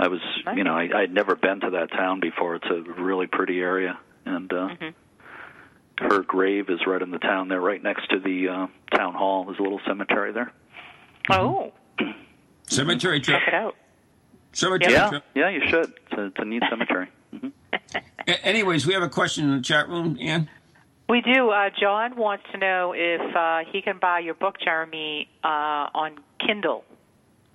I was, Nice. you know, I I'd never been to that town before. It's a really pretty area, and uh, Mm-hmm. her grave is right in the town there, right next to the uh, town hall. There's a little cemetery there. oh, Cemetery trip. check it out. Cemetery Yeah, trip. yeah, you should. It's a, it's a neat cemetery. Hmm A- anyways, we have a question in the chat room, Ann. We do. Uh, John wants to know if uh, he can buy your book, Jeremy, uh, on Kindle,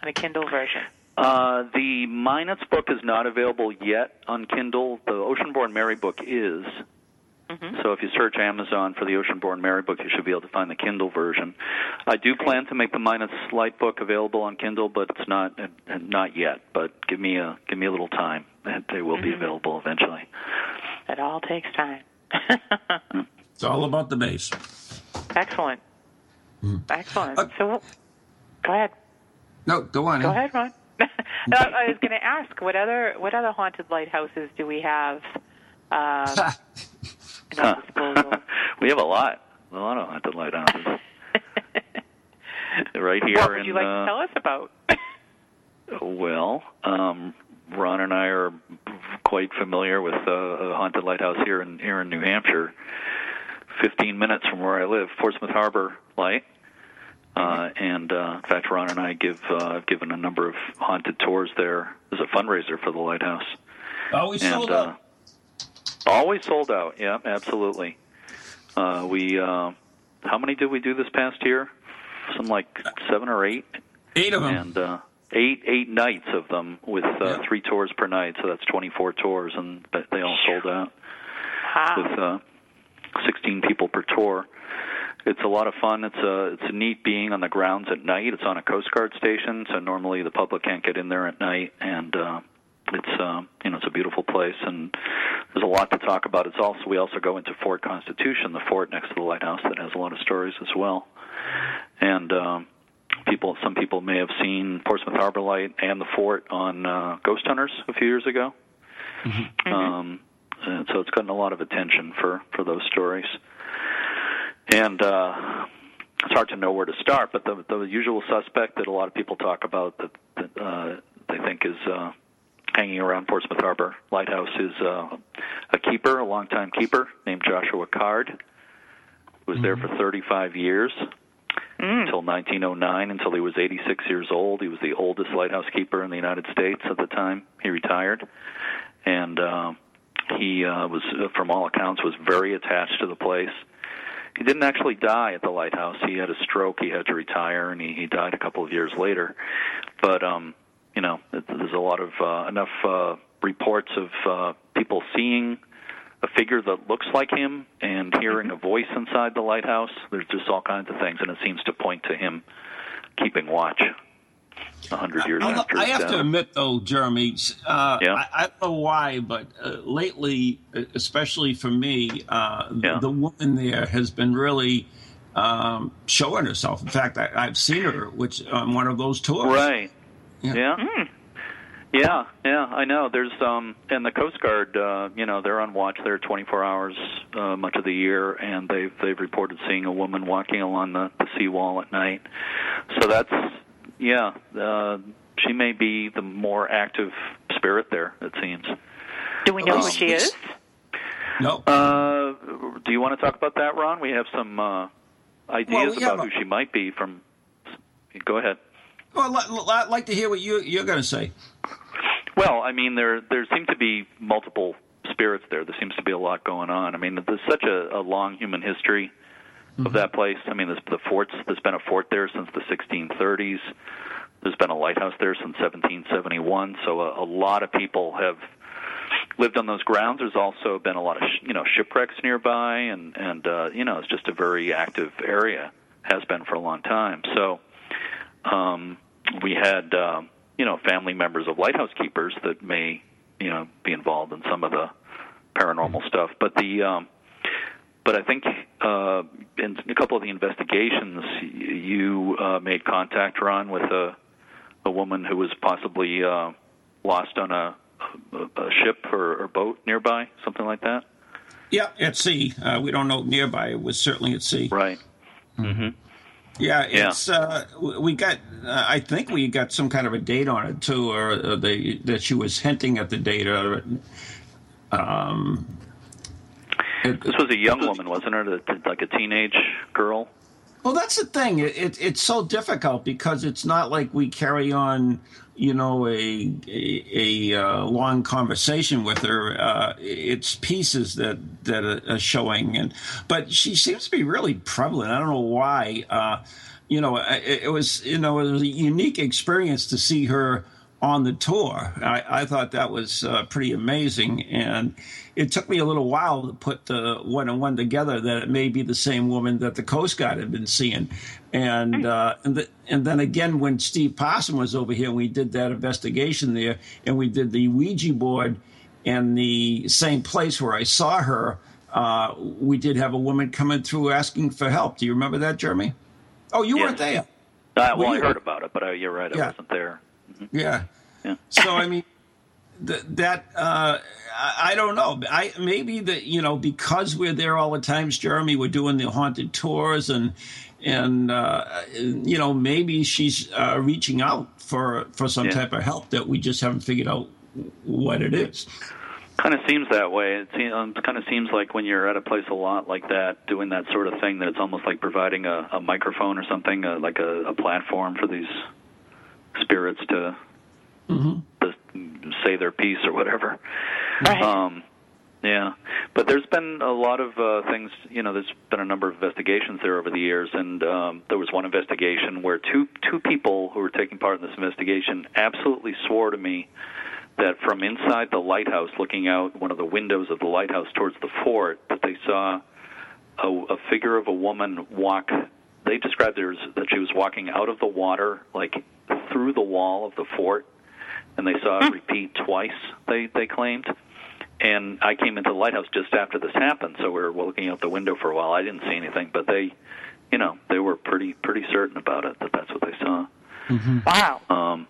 on a Kindle version. Uh, the Minot's book is not available yet on Kindle. The Oceanborn Mary book is. So if you search Amazon for the Oceanborn Mary book, you should be able to find the Kindle version. I do plan to make the Minot's Light book available on Kindle, but it's not uh, not yet. But give me a give me a little time, and they will be available eventually. It all takes time. It's all about the base. Excellent. Excellent. Uh, so, go ahead. No, go on. Go Ann. ahead, Ron. no, I was going to ask what other what other haunted lighthouses do we have um, in our disposal? we have a lot, a lot of haunted lighthouses right here what would in. you like uh, to tell us about? Well, um, Ron and I are quite familiar with uh, a haunted lighthouse here in here in New Hampshire, 15 minutes from where I live, Portsmouth Harbor Light. Uh, and uh, in fact, Ron and I give uh, have given a number of haunted tours there as a fundraiser for the lighthouse. Always And sold uh, out. Always sold out. Yeah, absolutely. Uh, we uh, how many did we do this past year? Some like seven or eight Eight of them. and uh, eight eight nights of them with uh, Yeah. three tours per night. So that's 24 tours, and they all sold out Wow. with uh, 16 people per tour. It's a lot of fun. It's a it's a neat being on the grounds at night. It's on a Coast Guard station, so normally the public can't get in there at night, and uh, it's uh, you know it's a beautiful place, and there's a lot to talk about. It's also we also go into Fort Constitution, the fort next to the lighthouse that has a lot of stories as well, and. Um, People, some people may have seen Portsmouth Harbor Light and the fort on uh, Ghost Hunters a few years ago. Um, and so it's gotten a lot of attention for for those stories. And uh, it's hard to know where to start, but the the usual suspect that a lot of people talk about that, that uh, they think is uh, hanging around Portsmouth Harbor Lighthouse is uh, a keeper, a longtime keeper named Joshua Card, who was there for 35 years until 1909, until he was 86 years old. He was the oldest lighthouse keeper in the United States at the time he retired, and uh, he uh, was, uh, from all accounts, was very attached to the place. He didn't actually die at the lighthouse. He had a stroke. He had to retire, and he, he died a couple of years later. But um, you know, there's a lot of uh, enough uh, reports of uh, people seeing a figure that looks like him and hearing a voice inside the lighthouse. There's just all kinds of things, and it seems to point to him keeping watch. A hundred years I, after I have to admit, though, Jeremy, uh, Yeah. I, I don't know why, but uh, lately, uh, especially for me, uh, Yeah. the woman there has been really um, showing herself. In fact, I, I've seen her, which on one of those tours. Right. Yeah. Yeah. Yeah, yeah, I know. There's um and the Coast Guard, uh, you know, they're on watch there 24 hours uh, much of the year, and they've they've reported seeing a woman walking along the, the seawall at night. So that's yeah, uh, she may be the more active spirit there. It seems. Do we know Oh, who she is? No. Uh, do you want to talk about that, Ron? We have some uh, ideas Well, yeah, about but- who she might be. From go ahead. Well, I'd like to hear what you, you're going to say. Well, I mean, there there seem to be multiple spirits there. There seems to be a lot going on. I mean, there's such a, a long human history of that place. I mean, there's the forts. There's been a fort there since the 1630s. There's been a lighthouse there since 1771. So a, a lot of people have lived on those grounds. There's also been a lot of sh- you know shipwrecks nearby, and and uh, you know it's just a very active area. Has been for a long time. So um, we had um, you know family members of lighthouse keepers that may you know be involved in some of the paranormal stuff. But the um, but I think uh, in a couple of the investigations, you uh, made contact, Ron, with a a woman who was possibly uh, lost on a, a, a ship or, or boat nearby, something like that. Yeah, at sea. Uh, we don't know nearby. It was certainly at sea. Right. Yeah, Yeah. it's uh, we got. Uh, I think we got some kind of a date on it too, or the, that she was hinting at the date. Or, um, it- This was a young woman, wasn't it? A- Like a teenage girl. Well, that's the thing. It, it, it's so difficult because it's not like we carry on, you know, a a, a uh, long conversation with her. Uh, it's pieces that that are, showing, and but she seems to be really prevalent. I don't know why. Uh, you know, it, it was you know it was a unique experience to see her on the tour. I, I thought that was uh, pretty amazing, and it took me a little while to put the one and one together that it may be the same woman that the Coast Guard had been seeing, and uh, and, the, and then again when Steve Possum was over here, we did that investigation there, and we did the Ouija board in the same place where I saw her. Uh, we did have a woman coming through asking for help. Do you remember that, Jeremy? Oh, you Yes. weren't there. Uh, well, Well, I heard about it, but uh, you're right. I Yeah. wasn't there. Yeah. Yeah. So I mean, th- that uh, I, I don't know. I maybe that you know because we're there all the times, Jeremy. We're doing the haunted tours and and uh, you know maybe she's uh, reaching out for for some Yeah. type of help that we just haven't figured out what it is. Kind of seems that way. It seems, um, kind of seems like when you're at a place a lot like that, doing that sort of thing, that it's almost like providing a, a microphone or something, uh, like a, a platform for these spirits to, to say their piece or whatever. Right. Um, yeah, but there's been a lot of uh, things. You know, there's been a number of investigations there over the years, and um, there was one investigation where two two people who were taking part in this investigation absolutely swore to me that from inside the lighthouse, looking out one of the windows of the lighthouse towards the fort, that they saw a, a figure of a woman walk. They described it as that she was walking out of the water, like through the wall of the fort, and they saw it repeat twice. They they claimed. And I came into the lighthouse just after this happened, so we were looking out the window for a while. I didn't see anything, but they, you know, they were pretty pretty certain about it that that's what they saw. Wow. Um,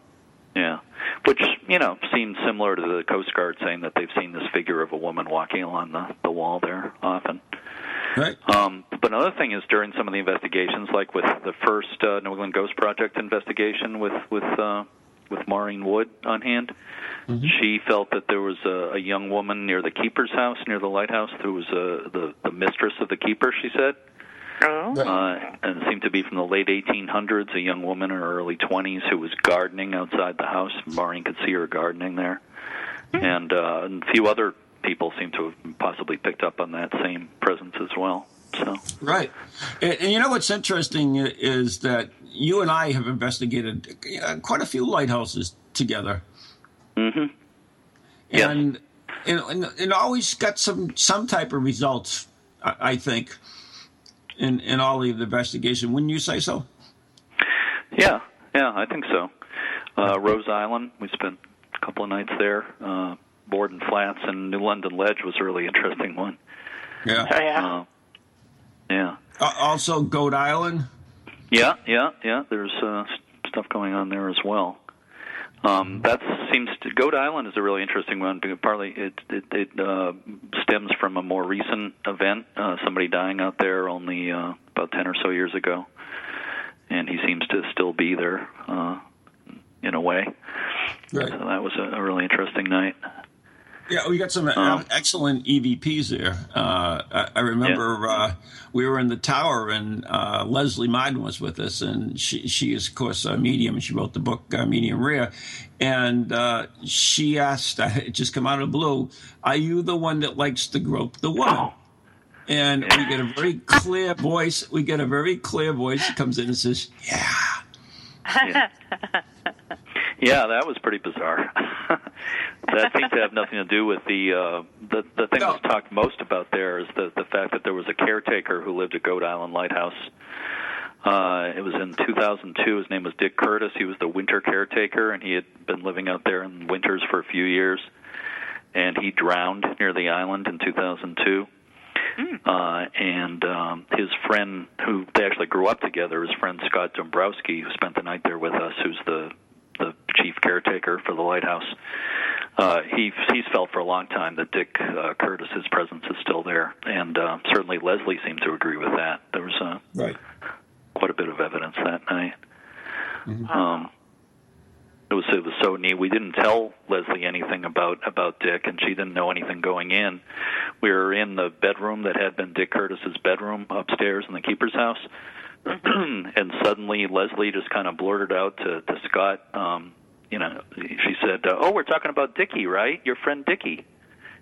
yeah, which you know seems similar to the Coast Guard saying that they've seen this figure of a woman walking along the the wall there often. Right. Um, but another thing is during some of the investigations, like with the first uh, New England Ghost Project investigation with with uh, with Maureen Wood on hand, she felt that there was a, a young woman near the keeper's house, near the lighthouse, who was uh, the the mistress of the keeper. She said, Oh. uh, and it seemed to be from the late 1800s, a young woman in her early 20s who was gardening outside the house. Maureen could see her gardening there, and, uh, and a few other people seem to have possibly picked up on that same presence as well. So Right. And, and you know what's interesting is that you and I have investigated uh, quite a few lighthouses together. Mm-hmm. And, and, and, and always got some, some type of results, I, I think, in, in all of the investigation. Wouldn't you say so? Yeah, yeah, I think so. Uh, Rose Island, we spent a couple of nights there. Uh, Borden Flats and New London Ledge was a really interesting one. Yeah. Oh, yeah. Uh, yeah, Uh, also, Goat Island. yeah, yeah, yeah. There's uh, stuff going on there as well. Um, that seems to Goat Island is a really interesting one. Because partly it it, it uh, stems from a more recent event, uh, somebody dying out there only uh, about ten or so years ago, and he seems to still be there uh, in a way. Right. So that was a, a really interesting night. Yeah, we got some uh, Um, excellent EVPs there. Uh, I, I remember uh, we were in the tower, and uh, Leslie Martin was with us, and she, she is, of course, a medium, and she wrote the book uh, Medium Rare. And uh, she asked, it just come out of the blue, "Are you the one that likes to grope the woman?" And we get a very clear voice. We get a very clear voice that comes in and says, "Yeah." Yeah, that was pretty bizarre. that seemed to have nothing to do with the uh, the the thing No. that's talked most about there is the the fact that there was a caretaker who lived at Goat Island Lighthouse. Uh, it was in 2002. His name was Dick Curtis. He was the winter caretaker, and he had been living out there in winters for a few years. And he drowned near the island in 2002. Uh, and um, his friend, who they actually grew up together, his friend Scott Dombrowski, who spent the night there with us, who's the the chief caretaker for the lighthouse. Uh, he he's felt for a long time that Dick uh, Curtis's presence is still there, and uh, certainly Leslie seemed to agree with that. There was uh, Right. quite a bit of evidence that night. Um, it was it was so neat. We didn't tell Leslie anything about about Dick, and she didn't know anything going in. We were in the bedroom that had been Dick Curtis's bedroom upstairs in the keeper's house, and suddenly Leslie just kind of blurted out to, to Scott. Um, you know, she said, uh, "Oh, we're talking about Dickie, right? Your friend Dickie."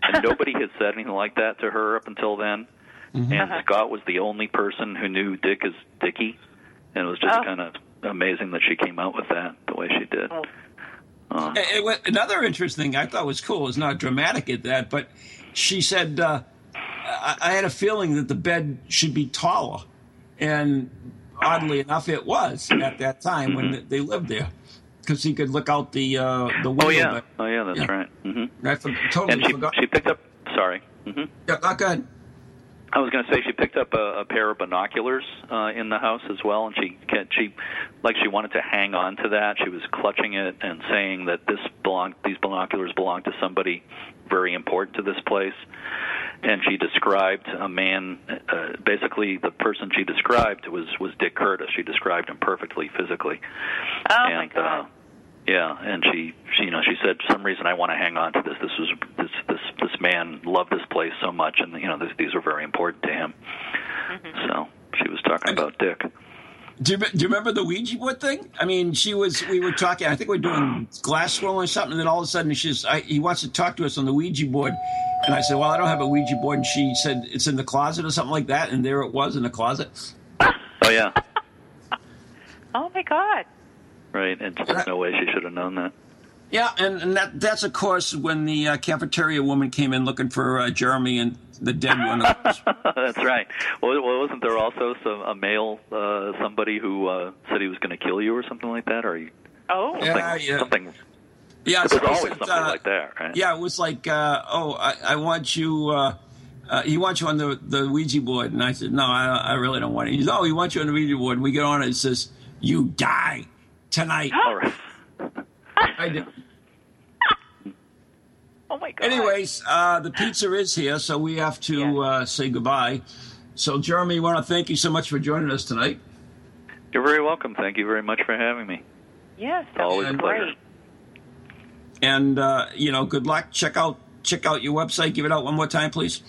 And nobody had said anything like that to her up until then. And Scott was the only person who knew Dick as Dickie, and it was just Oh. kind of amazing that she came out with that the way she did. Oh. Um, It- it wa- another interesting thing I thought was cool. It's not dramatic at that, but she said uh, I, I had a feeling that the bed should be taller, and oddly enough, it was at that time when they lived there because he could look out the uh, the window. oh yeah, but oh yeah, that's Yeah. right. hmm I for- totally And she forgot. she picked up. Sorry. Mm-hmm. yeah, not good. I was going to say she picked up a, a pair of binoculars uh, in the house as well, and she she like she wanted to hang on to that. She was clutching it and saying that this belong these binoculars belong to somebody very important to this place. And she described a man. Uh, basically, the person she described was was Dick Curtis. She described him perfectly physically. Oh and, my god. Uh, yeah, and she, she, you know, she said, for some reason I want to hang on to this. This was this this this man loved this place so much, and you know, this, these are very important to him. Mm-hmm. So she was talking about Dick. Do you, do you remember the Ouija board thing? I mean, she was. We were talking. I think we are doing glass swirling or something. And then all of a sudden, she's. I, he wants to talk to us on the Ouija board, and I said, "Well, I don't have a Ouija board." And she said, "It's in the closet or something like that." And there it was in the closet. Oh yeah, oh my god. right. And there's no way she should have known that. Yeah, and, and that that's of course when the uh, cafeteria woman came in looking for uh, Jeremy and the dead one. That's right. Well, well, wasn't there also some a male uh, somebody who uh, said he was going to kill you or something like that, or you, Oh. Yeah. something? Something. yeah, It was so always said, something uh, like that, right? Yeah, it was like, uh, oh, I, I want you. Uh, uh, he wants you on the, the Ouija board, and I said, no, I, I really don't want it. He says, oh, he wants you on the Ouija board, and we get on it. It says, you die tonight. All right. I did. Oh my god. Anyways, uh, the pizza is here, so we have to Yeah. uh, say goodbye. So, Jeremy, I want to thank you so much for joining us tonight. You're very welcome. Thank you very much for having me. Yes, that Always a pleasure. great. And uh, you know, good luck. Check out check out your website. Give it out one more time, please.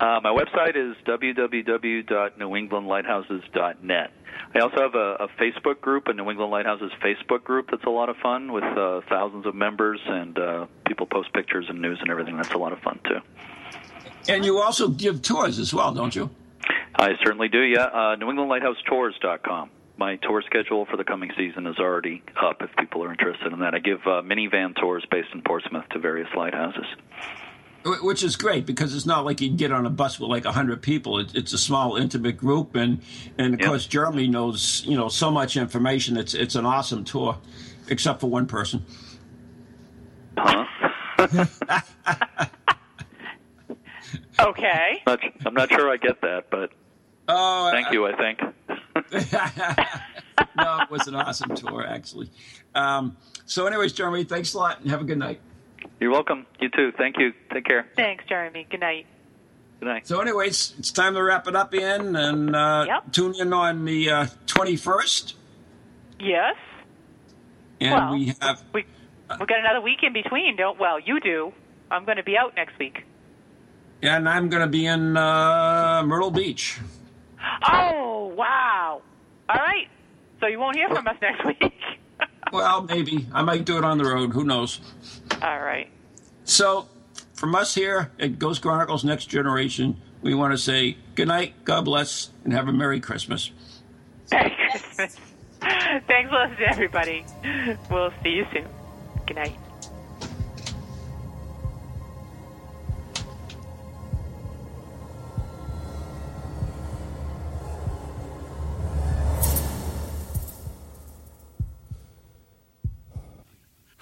Uh, my website is www.newenglandlighthouses.net. I also have a, a, Facebook group, a New England Lighthouses Facebook group that's a lot of fun with uh, thousands of members, and uh, people post pictures and news and everything. That's a lot of fun, too. And you also give tours as well, don't you? I certainly do, yeah. Uh, NewEnglandLighthouseTours.com. My tour schedule for the coming season is already up if people are interested in that. I give uh, minivan tours based in Portsmouth to various lighthouses which is great because it's not like you'd get on a bus with like a hundred people. It, it's a small, intimate group, and and of yep. course Jeremy knows you know so much information. It's it's an awesome tour, except for one person. Huh? okay. Not, I'm not sure I get that, but oh, thank I, you. I think. no, it was an awesome tour, actually. Um, so, anyways, Jeremy, thanks a lot, and have a good night. You're welcome. You too. Thank you. Take care. Thanks, Jeremy. Good night. Good night. So, anyways, it's time to wrap it up, Ian, and uh, yep. tune in on the uh, 21st. Yes. And well, we have. We, we got another week in between, don't Well, you do. I'm going to be out next week. And I'm going to be in uh, Myrtle Beach. Oh, wow. All right. So you won't hear from us next week. Well, maybe. I might do it on the road. Who knows? All right. So, from us here at Ghost Chronicles Next Generation, we want to say good night, God bless, and have a Merry Christmas. Merry Christmas. Thanks a lot to everybody. We'll see you soon. Good night.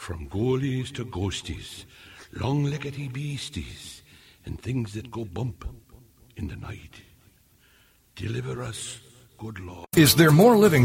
From goalies to ghosties, long-leggedy beasties, and things that go bump in the night. Deliver us, good Lord. Is there more living for